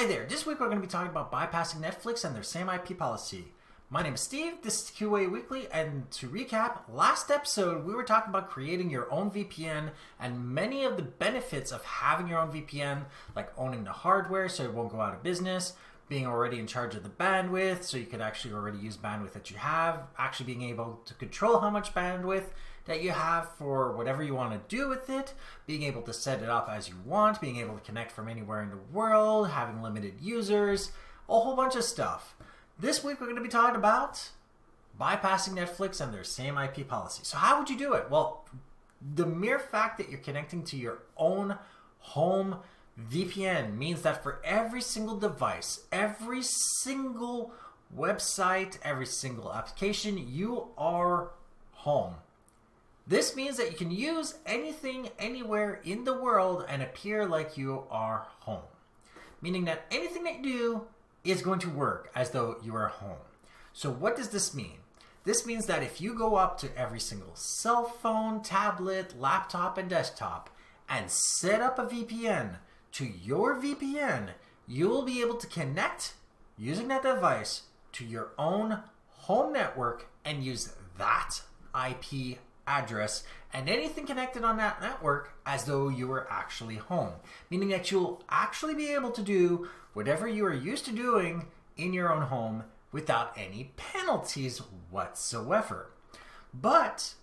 Hi there. This week we're going to be talking about bypassing Netflix and their same IP policy. My name is Steve. This is QA Weekly, and to recap, last episode we were talking about creating your own VPN and many of the benefits of having your own VPN, like owning the hardware so it won't go out of business, being already in charge of the bandwidth so you could actually already use bandwidth that you have, actually being able to control how much bandwidth that you have for whatever you want to do with it, being able to set it up as you want, being able to connect from anywhere in the world, having limited users, a whole bunch of stuff. This week we're going to be talking about bypassing Netflix and their same IP policy. So, how would you do it? Well, the mere fact that you're connecting to your own home VPN means that for every single device, every single website, every single application, you are home. This means that you can use anything anywhere in the world and appear like you are home. Meaning that anything that you do is going to work as though you are home. So, what does this mean? This means that if you go up to every single cell phone, tablet, laptop, and desktop and set up a VPN to your VPN, you will be able to connect using that device to your own home network and use that IP address and anything connected on that network as though you were actually home. Meaning that you'll actually be able to do whatever you are used to doing in your own home without any penalties whatsoever. But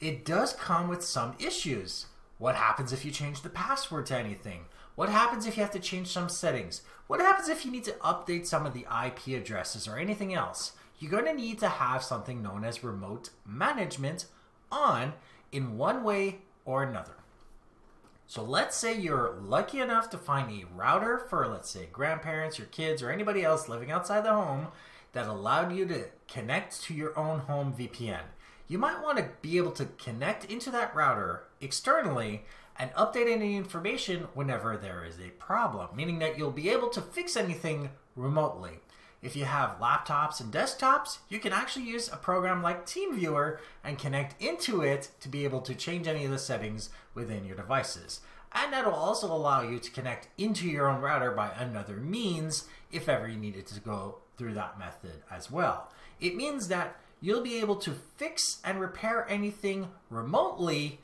it does come with some issues. What happens if you change the password to anything? What happens if you have to change some settings? What happens if you need to update some of the IP addresses or anything else? You're going to need to have something known as remote management on in one way or another. So let's say you're lucky enough to find a router for, let's say, grandparents, your kids, or anybody else living outside the home that allowed you to connect to your own home VPN. You might want to be able to connect into that router externally and update any information whenever there is a problem, meaning that you'll be able to fix anything remotely. If you have laptops and desktops, you can actually use a program like TeamViewer and connect into it to be able to change any of the settings within your devices. And that'll also allow you to connect into your own router by another means if ever you needed to go through that method as well. It means that you'll be able to fix and repair anything remotely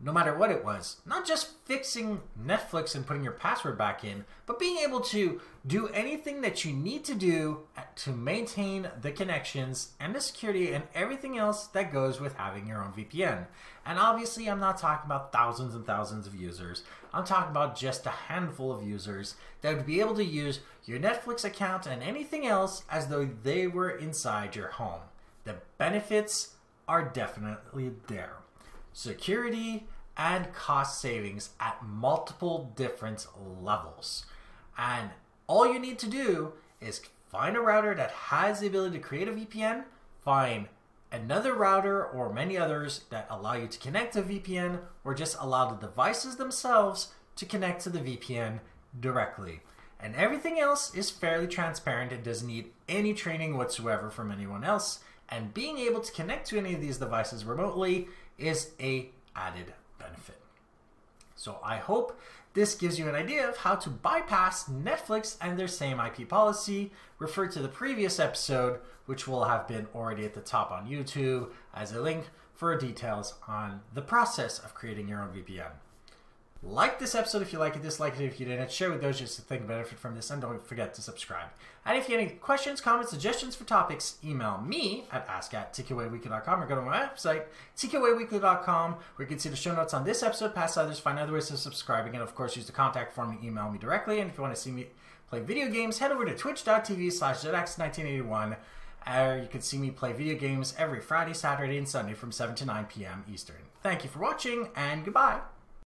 no matter what it was. Not just fixing Netflix and putting your password back in, but being able to do anything that you need to do to maintain the connections and the security and everything else that goes with having your own VPN. And obviously, I'm not talking about thousands and thousands of users. I'm talking about just a handful of users that would be able to use your Netflix account and anything else as though they were inside your home. The benefits are definitely there security, and cost savings at multiple different levels. And all you need to do is find a router that has the ability to create a VPN, find another router or many others that allow you to connect to VPN, or just allow the devices themselves to connect to the VPN directly. And everything else is fairly transparent and doesn't need any training whatsoever from anyone else. And being able to connect to any of these devices remotely is a added benefit. So I hope this gives you an idea of how to bypass Netflix and their same IP policy. Refer to the previous episode, which will have been already at the top on YouTube as a link for details on the process of creating your own VPN. Like this episode if you like it, dislike it if you didn't, share with those just to think benefit from this, and don't forget to subscribe. And if you have any questions, comments, suggestions for topics, email me at ask at tqaweekly.com or go to my website, tqaweekly.com, where you can see the show notes on this episode, past others, find other ways of subscribing, and of course use the contact form to email me directly. And if you want to see me play video games, head over to twitch.tv slash ZedX1981 or uh, you can see me play video games every Friday, Saturday, and Sunday from 7 to 9 p.m. Eastern. Thank you for watching, and goodbye.